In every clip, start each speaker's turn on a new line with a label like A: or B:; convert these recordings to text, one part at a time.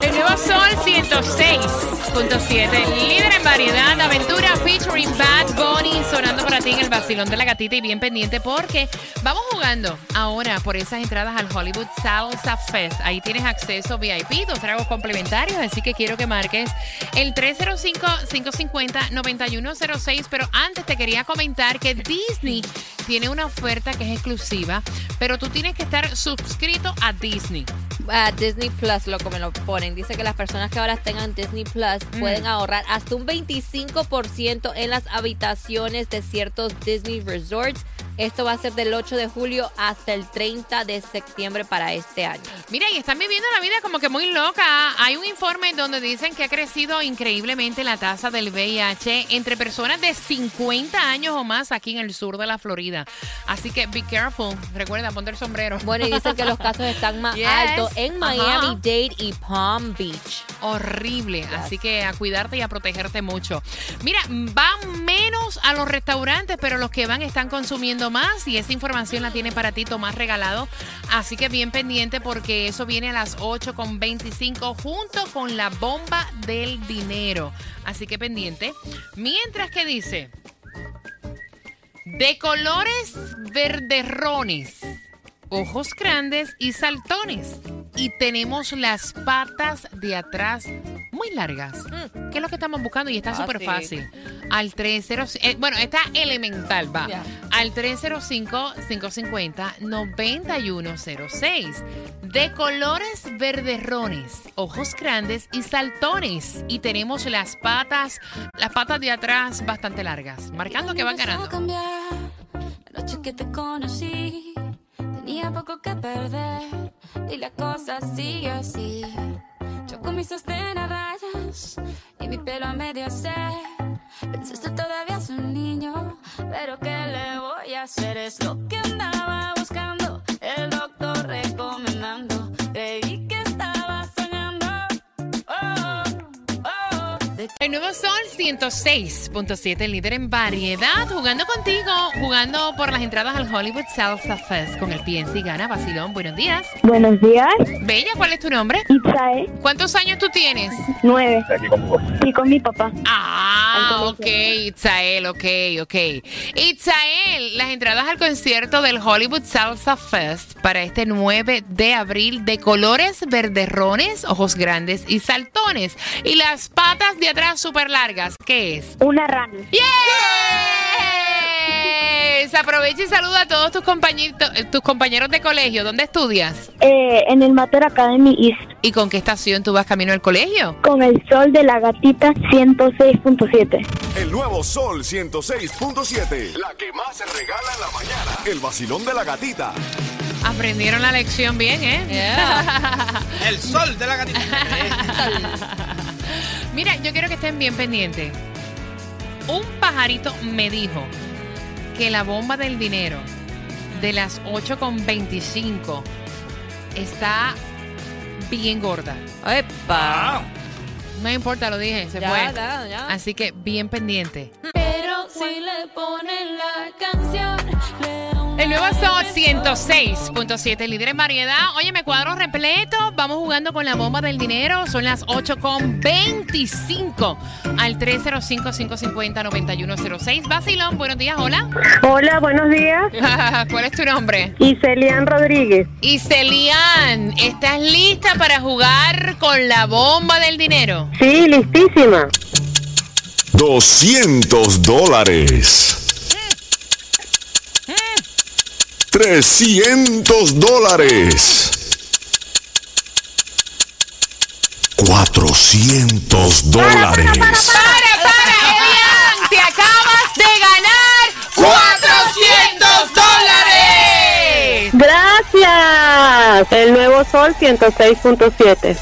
A: El nuevo Sol 106.7, líder en variedad, aventura featuring Bad Bunny, sonando para ti en el vacilón de la gatita y bien pendiente porque vamos jugando ahora por esas entradas al Hollywood Salsa Fest. Ahí tienes acceso VIP, dos tragos complementarios, así que quiero que marques el 305-550-9106, pero antes te quería comentar que Disney tiene una oferta que es exclusiva, pero tú tienes que estar suscrito a Disney.
B: A Disney Plus, lo que me lo ponen. Dice que las personas que ahora tengan Disney Plus pueden ahorrar hasta un 25% en las habitaciones de ciertos Disney Resorts. Esto va a ser del 8 de julio hasta el 30 de septiembre para este año.
A: Mira, y están viviendo la vida como que muy loca. Hay un informe donde dicen que ha crecido increíblemente la tasa del VIH entre personas de 50 años o más aquí en el sur de la Florida. Así que be careful. Recuerda, ponte el sombrero.
B: Bueno, y dicen que los casos están más
A: Yes.
B: altos en
A: Ajá.
B: Miami-Dade y Palm Beach.
A: Horrible. Así que a cuidarte y a protegerte mucho. Mira, van menos a los restaurantes, pero los que van están consumiendo más y esa información la tiene para ti Tomás Regalado. Así que bien pendiente porque eso viene a las 8.25 junto con la bomba del dinero. Así que pendiente. Mientras que dice, de colores verderrones, ojos grandes y saltones. Y tenemos las patas de atrás muy largas. ¿Qué es lo que estamos buscando? Y está súper fácil. Al 305, eh, bueno, está elemental, va.
B: Ya.
A: Al 305-550-9106. De colores verderrones, ojos grandes y saltones. Y tenemos las patas, las patas de atrás bastante largas, marcando que van ganando.
C: cambiar. La noche que te conocí, tenía poco que perder. Y la cosa sigue así. Yo con mis sostén a rayas y mi pelo a medio se. Pensaste todavía es un niño, pero ¿qué le voy a hacer? Es lo que andaba buscando, el doctor recomendando.
A: El nuevo Sol 106.7, el líder en variedad, jugando contigo, jugando por las entradas al Hollywood Salsa Fest con el PNC Gana. Vacilón, buenos días.
D: Buenos días,
A: Bella, ¿cuál es tu nombre?
D: Itzae,
A: ¿Cuántos años tú tienes?
D: nueve. Y con mi papá.
A: Ah, ok. Itzael, ok, ok. Itzael, las entradas al concierto del Hollywood Salsa Fest para este 9 de abril de colores verderrones, ojos grandes y saltones. Y las patas de atrás súper largas, ¿qué es?
D: Una rana.
A: ¡Yes! Aprovecha y saluda a todos tus compañeros, tus compañeros de colegio. ¿Dónde estudias?
D: Eh, en el Mater Academy East.
A: ¿Y con qué estación tú vas camino al colegio?
D: Con el sol de la gatita 106.7.
E: El nuevo Sol 106.7. La que más se regala en la mañana. El vacilón de la gatita.
A: Aprendieron la lección bien, ¿eh?
F: El sol de la gatita.
A: Mira, yo quiero que estén bien pendientes. Un pajarito me dijo que la bomba del dinero de las 8.25 está bien gorda.
B: ¡Epa!
A: No importa, lo dije, se
B: Ya,
A: fue.
B: ya, ya.
A: Así que bien pendiente.
C: Pero si le ponen la canción, le
A: El nuevo
C: de
A: 106.7, líder en variedad. Oye, me cuadro repleto. Vamos jugando con la bomba del dinero. Son las 8.25 al 305-550-9106. Basilón, buenos días, hola.
D: Hola, buenos días.
A: ¿Cuál es tu nombre?
D: Iselian Rodríguez.
A: Y Celian, ¿estás lista para jugar con la bomba del dinero?
D: Sí, listísima.
E: 200 dólares. 300 dólares. 400 dólares.
A: ¡Para, para, Elian! ¡Te acabas de ganar 400 dólares!
D: Gracias. El nuevo sol 106.7.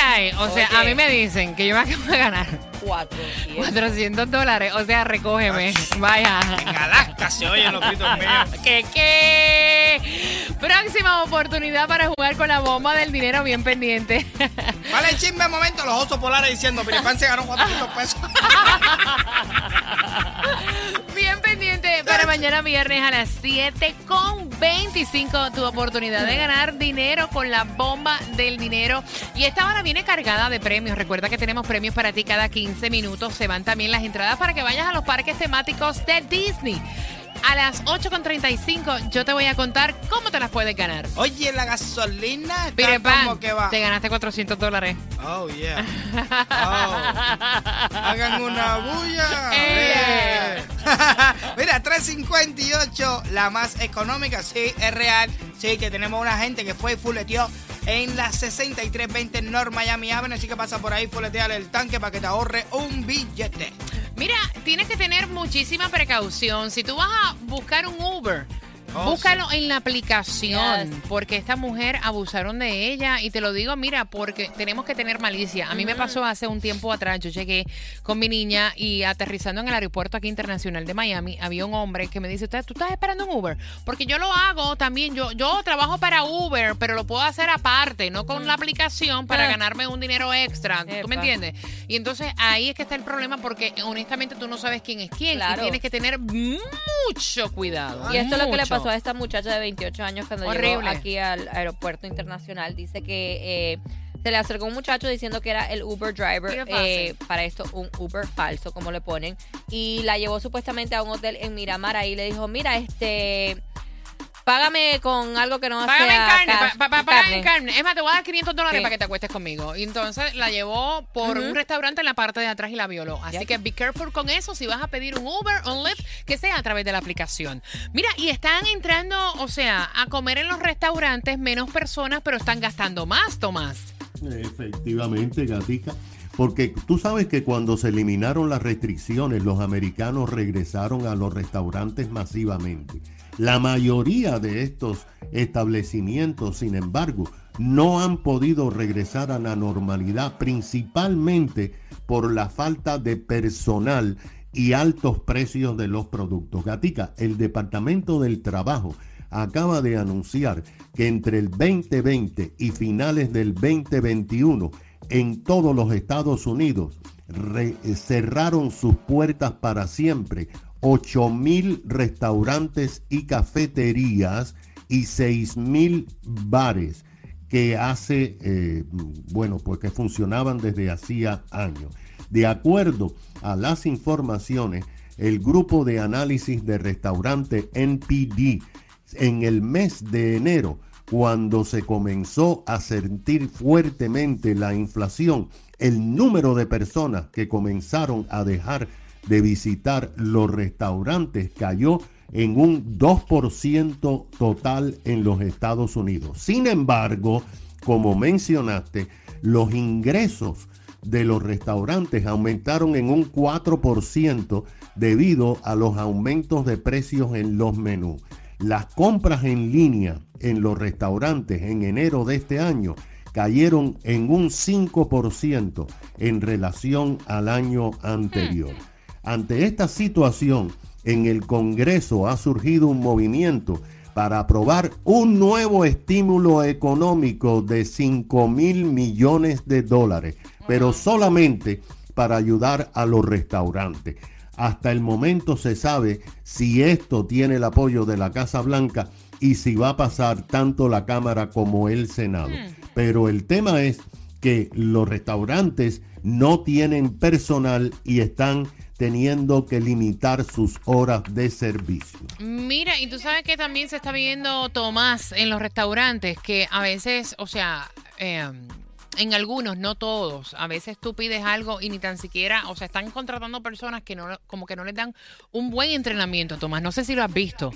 A: hay. O sea, a mí me dicen que yo me acabo de ganar
B: Cuatro.
A: 400 dólares. O sea, recógeme. Vaya.
F: En Alaska se oyen los gritos míos.
A: ¿Qué qué? Próxima oportunidad para jugar con la bomba del dinero bien pendiente.
F: ¿Cuál es el chisme de momento? Los osos polares diciendo, Piripan se ganó 400 pesos.
A: Bien pendiente para mañana viernes a las 7 con 25 tu oportunidad de ganar dinero con la bomba del dinero. Y esta hora viene cargada de premios. Recuerda que tenemos premios para ti cada 15 minutos. Se van también las entradas para que vayas a los parques temáticos de Disney. A las 8.35 yo te voy a contar cómo te las puedes ganar.
F: Oye, la gasolina está
A: Pire pan,
F: como que va.
A: te ganaste 400 dólares.
F: Oh, yeah. Oh. Hagan una bulla.
A: Eh.
F: Eh. Mira, 358, la más económica. Sí, es real. Sí, que tenemos una gente que fue y fuleteó en la 6320 North Miami Avenue. Así que pasa por ahí, fuletear el tanque para que te ahorre un billete.
A: Mira, tienes que tener muchísima precaución. Si tú vas a buscar un Uber,
F: Oh,
A: búscalo en la aplicación,
B: Yes.
A: porque esta mujer abusaron de ella. Y te lo digo, mira, porque tenemos que tener malicia. A mí me pasó hace un tiempo atrás, yo llegué con mi niña y aterrizando en el aeropuerto aquí internacional de Miami, había un hombre que me dice, "¿Usted- ¿tú estás esperando un Uber? Porque yo lo hago también, yo, yo trabajo para Uber, pero lo puedo hacer aparte, no con la aplicación para
B: Ah.
A: ganarme un dinero extra. ¿Tú me entiendes? Y entonces ahí es que está el problema porque honestamente tú no sabes quién es quién
B: Claro.
A: y tienes que tener mucho cuidado.
B: Y esto es lo que le
A: mucho.
B: Pasó a esta muchacha de 28 años cuando
A: Horrible.
B: llegó aquí al aeropuerto internacional. Dice que eh, se le acercó un muchacho diciendo que era el Uber driver. Eh, para esto, un Uber falso, como le ponen. Y la llevó supuestamente a un hotel en Miramar. Ahí le dijo, mira, este... Págame con algo que no
A: Págame en
B: sea
A: carne,
B: cash-
A: pa- pa- págame en
B: carne.
A: carne. Es más, te voy a dar 500 dólares
B: Sí.
A: para que te acuestes conmigo. Y entonces la llevó por un restaurante en la parte de atrás y la violó. Así que be careful con eso si vas a pedir un Uber o un Lyft, que sea a través de la aplicación. Mira, y están entrando, o sea, a comer en los restaurantes menos personas, pero están gastando más, Tomás.
G: Efectivamente, Gatica. Porque tú sabes que cuando se eliminaron las restricciones, los americanos regresaron a los restaurantes masivamente. La mayoría de estos establecimientos, sin embargo, no han podido regresar a la normalidad, principalmente por la falta de personal y altos precios de los productos. Gatica, el Departamento del Trabajo acaba de anunciar que entre el 2020 y finales del 2021 en todos los Estados Unidos cerraron sus puertas para siempre 8 mil restaurantes y cafeterías y 6 mil bares que hace, eh, bueno, pues que funcionaban desde hacía años. De acuerdo a las informaciones, el grupo de análisis de restaurante NPD en el mes de enero, cuando se comenzó a sentir fuertemente la inflación, el número de personas que comenzaron a dejar de visitar los restaurantes cayó en un 2% total en los Estados Unidos. Sin embargo, como mencionaste, los ingresos de los restaurantes aumentaron en un 4% debido a los aumentos de precios en los menús. Las compras en línea en los restaurantes en enero de este año cayeron en un 5% en relación al año anterior. Ante esta situación, en el Congreso ha surgido un movimiento para aprobar un nuevo estímulo económico de 5 mil millones de dólares, pero solamente para ayudar a los restaurantes. Hasta el momento se sabe si esto tiene el apoyo de la Casa Blanca y si va a pasar tanto la Cámara como el Senado. Pero el tema es que los restaurantes no tienen personal y están teniendo que limitar sus horas de servicio.
A: Mira, y tú sabes que también se está viendo, Tomás, en los restaurantes, que a veces, o sea, eh, en algunos, no todos, a veces tú pides algo y ni tan siquiera, o sea, están contratando personas que no, como que no les dan un buen entrenamiento, Tomás. No sé si lo has visto.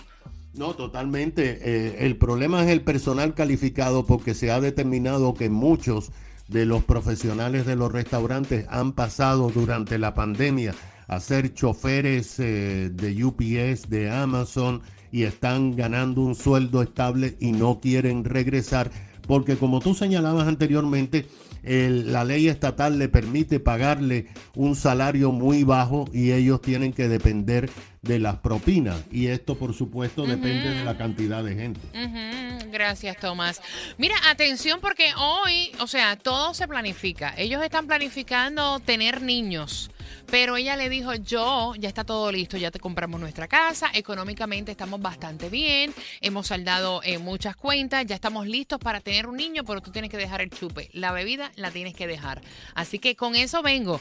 G: No, totalmente. Eh, el problema es el personal calificado porque se ha determinado que muchos de los profesionales de los restaurantes han pasado durante la pandemia a ser choferes eh, de UPS, de Amazon y están ganando un sueldo estable y no quieren regresar porque como tú señalabas anteriormente, el- la ley estatal le permite pagarle un salario muy bajo y ellos tienen que depender de las propinas. Y esto, por supuesto, depende de la cantidad de gente.
A: Gracias, Tomás. Mira, atención porque hoy, o sea, todo se planifica. Ellos están planificando tener niños, pero ella le dijo, yo, ya está todo listo, ya te compramos nuestra casa, económicamente estamos bastante bien, hemos saldado eh, muchas cuentas, ya estamos listos para tener un niño, pero tú tienes que dejar el chupe. La bebida la tienes que dejar. Así que con eso vengo.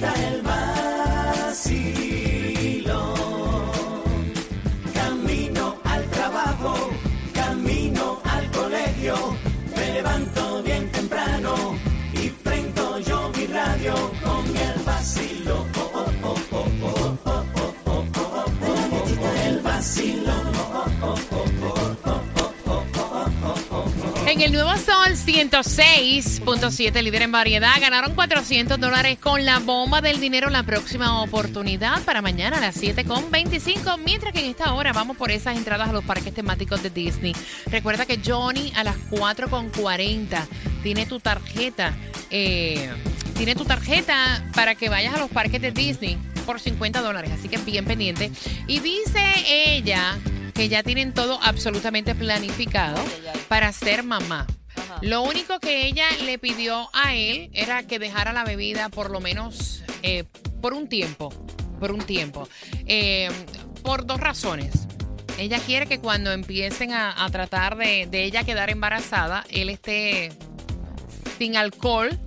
H: Camino
A: Sol 106.7, líder en variedad, ganaron 400 dólares con la bomba del dinero. La próxima oportunidad para mañana a las 7.25. Mientras que en esta hora vamos por esas entradas a los parques temáticos de Disney. Recuerda que Johnny a las 4.40 tiene tu tarjeta. eh, tiene tu tarjeta para que vayas a los parques de Disney por 50 dólares. Así que bien pendiente. Y dice ella que ya tienen todo absolutamente planificado para ser mamá.
B: Ajá.
A: Lo único que ella le pidió a él era que dejara la bebida por lo menos eh, por un tiempo. Por un tiempo. Eh, por dos razones. Ella quiere que cuando empiecen a, a tratar de, de ella quedar embarazada, él esté sin alcohol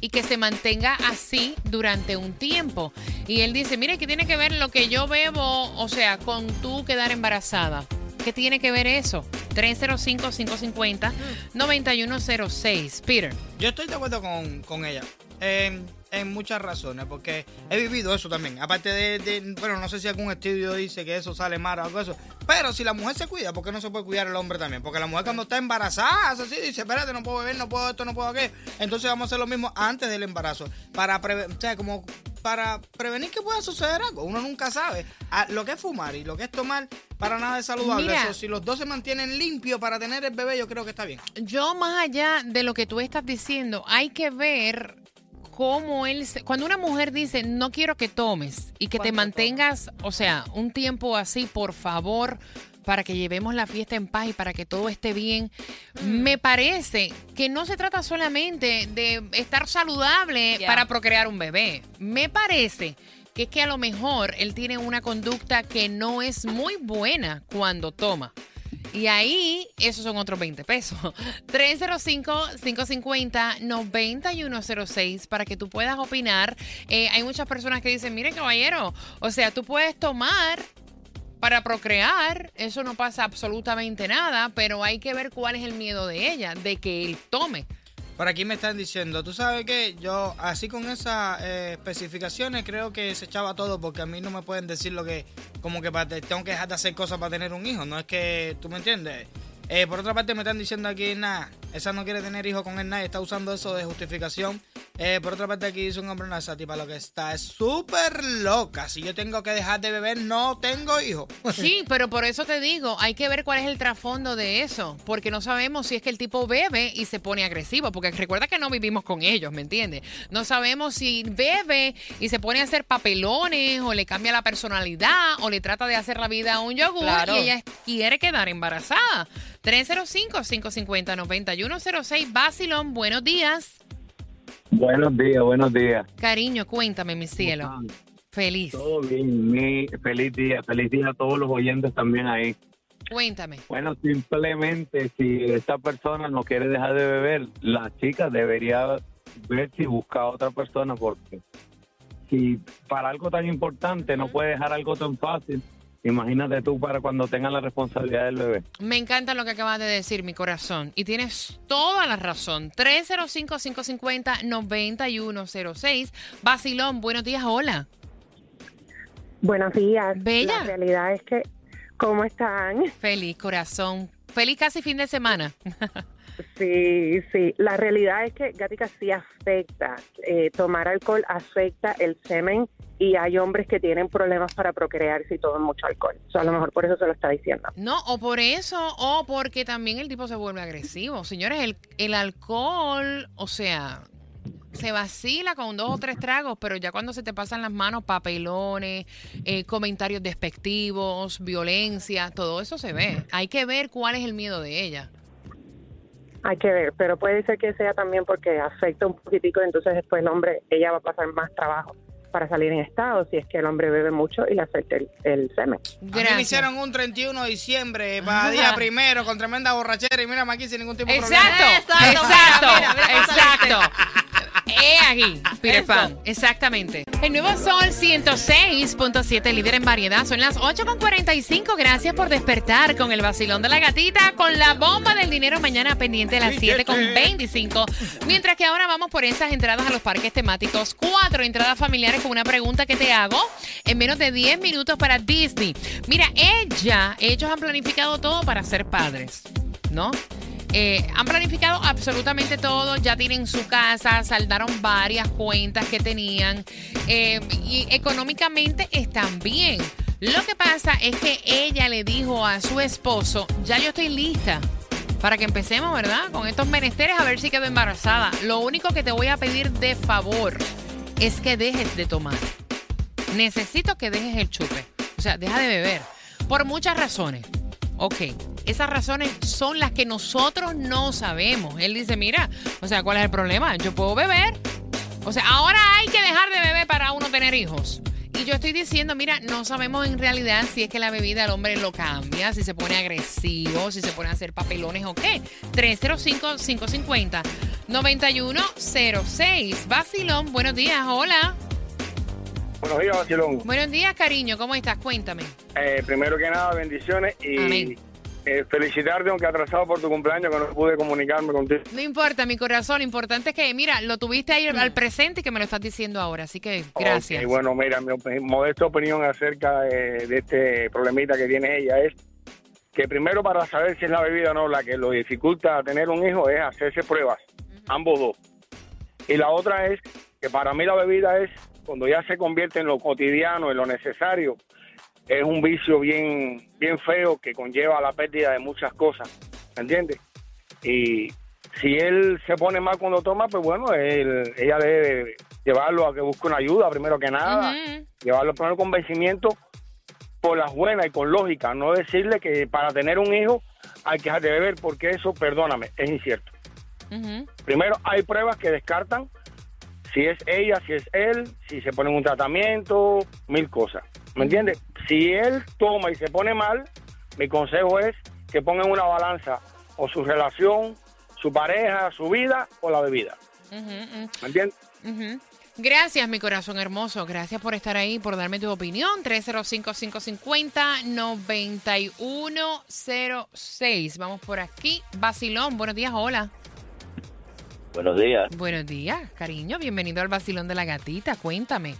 A: y que se mantenga así durante un tiempo. Y él dice, mire, ¿qué tiene que ver lo que yo bebo, o sea, con tú quedar embarazada? ¿Qué tiene que ver eso? 305-550-9106. Peter.
F: Yo estoy de acuerdo con, con ella. En, muchas razones, porque he vivido eso también. Aparte de, de- bueno, no sé si algún estudio dice que eso sale mal o algo eso. Pero si la mujer se cuida, ¿por qué no se puede cuidar el hombre también? Porque la mujer cuando está embarazada, hace así, dice, espérate, no puedo beber, no puedo esto, no puedo aquello. Entonces vamos a hacer lo mismo antes del embarazo. Para, preve- o sea, como para prevenir que pueda suceder algo. Uno nunca sabe. Ah, lo que es fumar y lo que es tomar, para nada es saludable.
A: Mira.
F: Eso, si los dos se mantienen limpios para tener el bebé, yo creo que está bien.
A: Yo, más allá de lo que tú estás diciendo, hay que ver cómo él... se- Cuando una mujer dice, no quiero que tomes y que te
B: ¿Cuánto
A: mantengas, o sea, un tiempo así, por favor, para que llevemos la fiesta en paz y para que todo esté bien, me parece que no se trata solamente de estar saludable para procrear un bebé. Me parece que es que a lo mejor él tiene una conducta que no es muy buena cuando toma. Y ahí, esos son otros 20 pesos. 305-550-9106 para que tú puedas opinar. Eh, hay muchas personas que dicen, mire caballero, o sea, tú puedes tomar para procrear, eso no pasa absolutamente nada, pero hay que ver cuál es el miedo de ella, de que él tome.
F: Por aquí me están diciendo, tú sabes que yo así con esas eh, especificaciones creo que se echaba todo porque a mí no me pueden decir lo que, como que tengo que dejar de hacer cosas para tener un hijo, no es que, ¿tú me entiendes? Eh, por otra parte me están diciendo aquí, nada, esa no quiere tener hijo con él, nadie está usando eso de justificación. Eh, por otra parte aquí dice un hombre, no, esa tipa lo que está es súper loca, si yo tengo que dejar de beber, no tengo hijo.
A: Sí, pero por eso te digo, hay que ver cuál es el trasfondo de eso, porque no sabemos si es que el tipo bebe y se pone agresivo, porque recuerda que no vivimos con ellos, ¿me entiendes? No sabemos si bebe y se pone a hacer papelones o le cambia la personalidad o le trata de hacer la vida a un yogur
B: Claro.
A: y ella quiere quedar embarazada. 305-550-9106, Basilón, buenos días.
I: Buenos días, buenos días.
A: Cariño, cuéntame, mi cielo. Feliz.
I: Todo bien, mi feliz día, feliz día a todos los oyentes también ahí.
A: Cuéntame.
I: Bueno, simplemente si esta persona no quiere dejar de beber, la chica debería ver si busca a otra persona porque si para algo tan importante no puede dejar algo tan fácil, imagínate tú para cuando tenga la responsabilidad del bebé.
A: Me encanta lo que acabas de decir, mi corazón. Y tienes toda la razón. 305-550-9106. Basilón, buenos días, hola.
D: Buenos días.
A: Bella.
D: La realidad es que, ¿cómo están?
A: Feliz, corazón. Feliz casi fin de semana.
J: Sí, sí. La realidad es que, Gatica, sí afecta. Eh, tomar alcohol afecta el semen y hay hombres que tienen problemas para procrear si toman mucho alcohol. A lo mejor por eso se lo está diciendo.
A: No, o por eso, o porque también el tipo se vuelve agresivo. Señores, el, el alcohol, o sea, se vacila con dos o tres tragos, pero ya cuando se te pasan las manos, papelones, eh, comentarios despectivos, violencia, todo eso se ve. Hay que ver cuál es el miedo de ella.
J: Hay que ver, pero puede ser que sea también porque afecta un poquitico, entonces después el hombre, ella va a pasar más trabajo para salir en estado si es que el hombre bebe mucho y le afecta el, el semen.
F: A mí me hicieron un 31 de diciembre para día primero con tremenda borrachera y mírame aquí sin ningún tipo de
A: Exacto,
F: problema.
A: exacto,
F: Mira, mira, mira,
A: exacto. He aquí, Peter Pan, exactamente. El nuevo Sol 106.7, líder en variedad. Son las 8.45. Gracias por despertar con el vacilón de la gatita, con la bomba del dinero mañana pendiente a las 7.25. Mientras que ahora vamos por esas entradas a los parques temáticos. Cuatro entradas familiares con una pregunta que te hago en menos de 10 minutos para Disney. Mira, ella, ellos han planificado todo para ser padres, ¿no? Eh, han planificado absolutamente todo, ya tienen su casa, saldaron varias cuentas que tenían eh, y económicamente están bien. Lo que pasa es que ella le dijo a su esposo, ya yo estoy lista para que empecemos, ¿verdad? Con estos menesteres a ver si quedo embarazada. Lo único que te voy a pedir de favor es que dejes de tomar. Necesito que dejes el chupe. O sea, deja de beber. Por muchas razones. Ok, esas razones son las que nosotros no sabemos. Él dice, mira, o sea, ¿cuál es el problema? Yo puedo beber. O sea, ahora hay que dejar de beber para uno tener hijos. Y yo estoy diciendo, mira, no sabemos en realidad si es que la bebida al hombre lo cambia, si se pone agresivo, si se pone a hacer papelones o qué. 305-550-9106. Vacilón, buenos días, hola.
K: Buenos días, Bacilón.
A: Buenos días, cariño, ¿cómo estás? Cuéntame.
K: Eh, primero que nada, bendiciones y
A: Amén.
K: eh, felicitarte, aunque atrasado por tu cumpleaños, que no pude comunicarme contigo.
A: No importa, mi corazón, lo importante es que, mira, lo tuviste ahí al presente y que me lo estás diciendo ahora, así que gracias.
K: Ok, bueno, mira, mi modesta opinión acerca de, de este problemita que tiene ella es que primero para saber si es la bebida o no la que lo dificulta tener un hijo es hacerse pruebas, ambos dos. Y la otra es que para mí la bebida es cuando ya se convierte en lo cotidiano, en lo necesario, es un vicio bien, bien feo que conlleva la pérdida de muchas cosas, ¿me entiendes? Y si él se pone mal cuando toma, pues bueno, él, ella debe llevarlo a que busque una ayuda, primero que nada, llevarlo a poner convencimiento por las buenas y con lógica, no decirle que para tener un hijo hay que dejar de beber, porque eso, perdóname, es incierto. Primero, hay pruebas que descartan si es ella, si es él, si se pone en un tratamiento, mil cosas. ¿Me entiendes? Si él toma y se pone mal, mi consejo es que pongan una balanza o su relación, su pareja, su vida o la bebida. ¿Me entiendes?
A: Gracias, mi corazón hermoso. Gracias por estar ahí, por darme tu opinión. 305-550-9106. Vamos por aquí. Basilón, buenos días, hola.
L: Buenos días.
A: Buenos días, cariño. Bienvenido al Basilón de la Gatita. Cuéntame.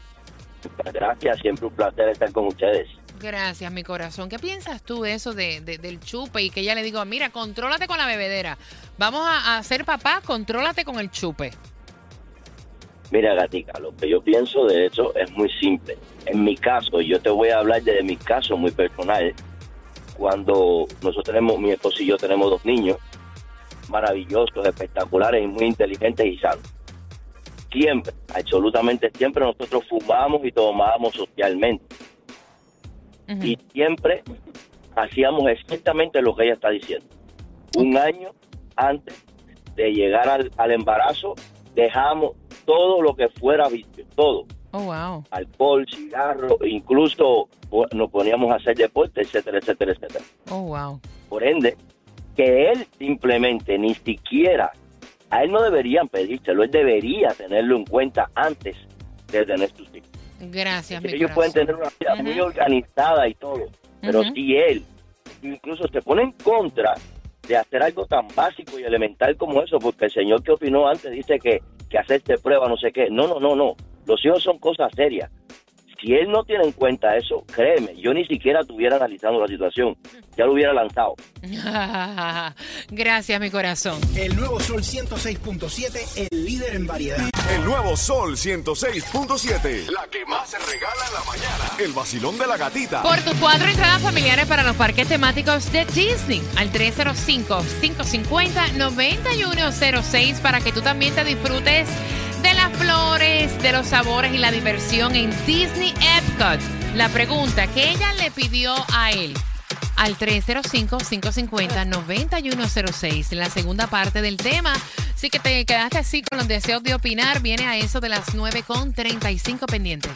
L: Gracias, siempre un placer estar con ustedes.
A: Gracias, mi corazón. ¿Qué piensas tú de eso de, de- del chupe y que ella le digo, mira, contrólate con la bebedera? Vamos a, a ser papá, contrólate con el chupe.
L: Mira, Gatica, lo que yo pienso de eso es muy simple. En mi caso, yo te voy a hablar de mi caso muy personal. Cuando nosotros tenemos, mi esposo y yo tenemos dos niños maravillosos, espectaculares y muy inteligentes y sanos. Siempre, absolutamente siempre nosotros fumamos y tomábamos socialmente. Y siempre hacíamos exactamente lo que ella está diciendo. Un año antes de llegar al, al embarazo, dejamos todo lo que fuera vicio, todo.
A: Oh, wow.
L: Alcohol, cigarro, incluso nos poníamos a hacer deporte, etcétera, etcétera, etcétera.
A: Oh, wow.
L: Por ende, que él simplemente ni siquiera, a él no deberían pedírselo, él debería tenerlo en cuenta antes de tener sus hijos.
A: Gracias, mi
L: Ellos
A: corazón.
L: pueden tener una vida muy organizada y todo, pero si él incluso se pone en contra de hacer algo tan básico y elemental como eso, porque el señor que opinó antes dice que, que hacerse prueba, no sé qué. No, no, no, no. Los hijos son cosas serias. Si él no tiene en cuenta eso, créeme, yo ni siquiera estuviera analizando la situación. Ya lo hubiera lanzado.
A: Gracias, mi corazón.
M: El nuevo Sol 106.7, el líder en variedad.
E: El nuevo Sol 106.7. La que más se regala en la mañana. El vacilón de la gatita.
A: Por tus cuatro entradas familiares para los parques temáticos de Disney al 305-550-9106 para que tú también te disfrutes de las de los sabores y la diversión en Disney Epcot. La pregunta que ella le pidió a él al 305-550-9106 en la segunda parte del tema. Así que te quedaste así con los deseos de opinar. Viene a eso de las 9 con 35 pendientes.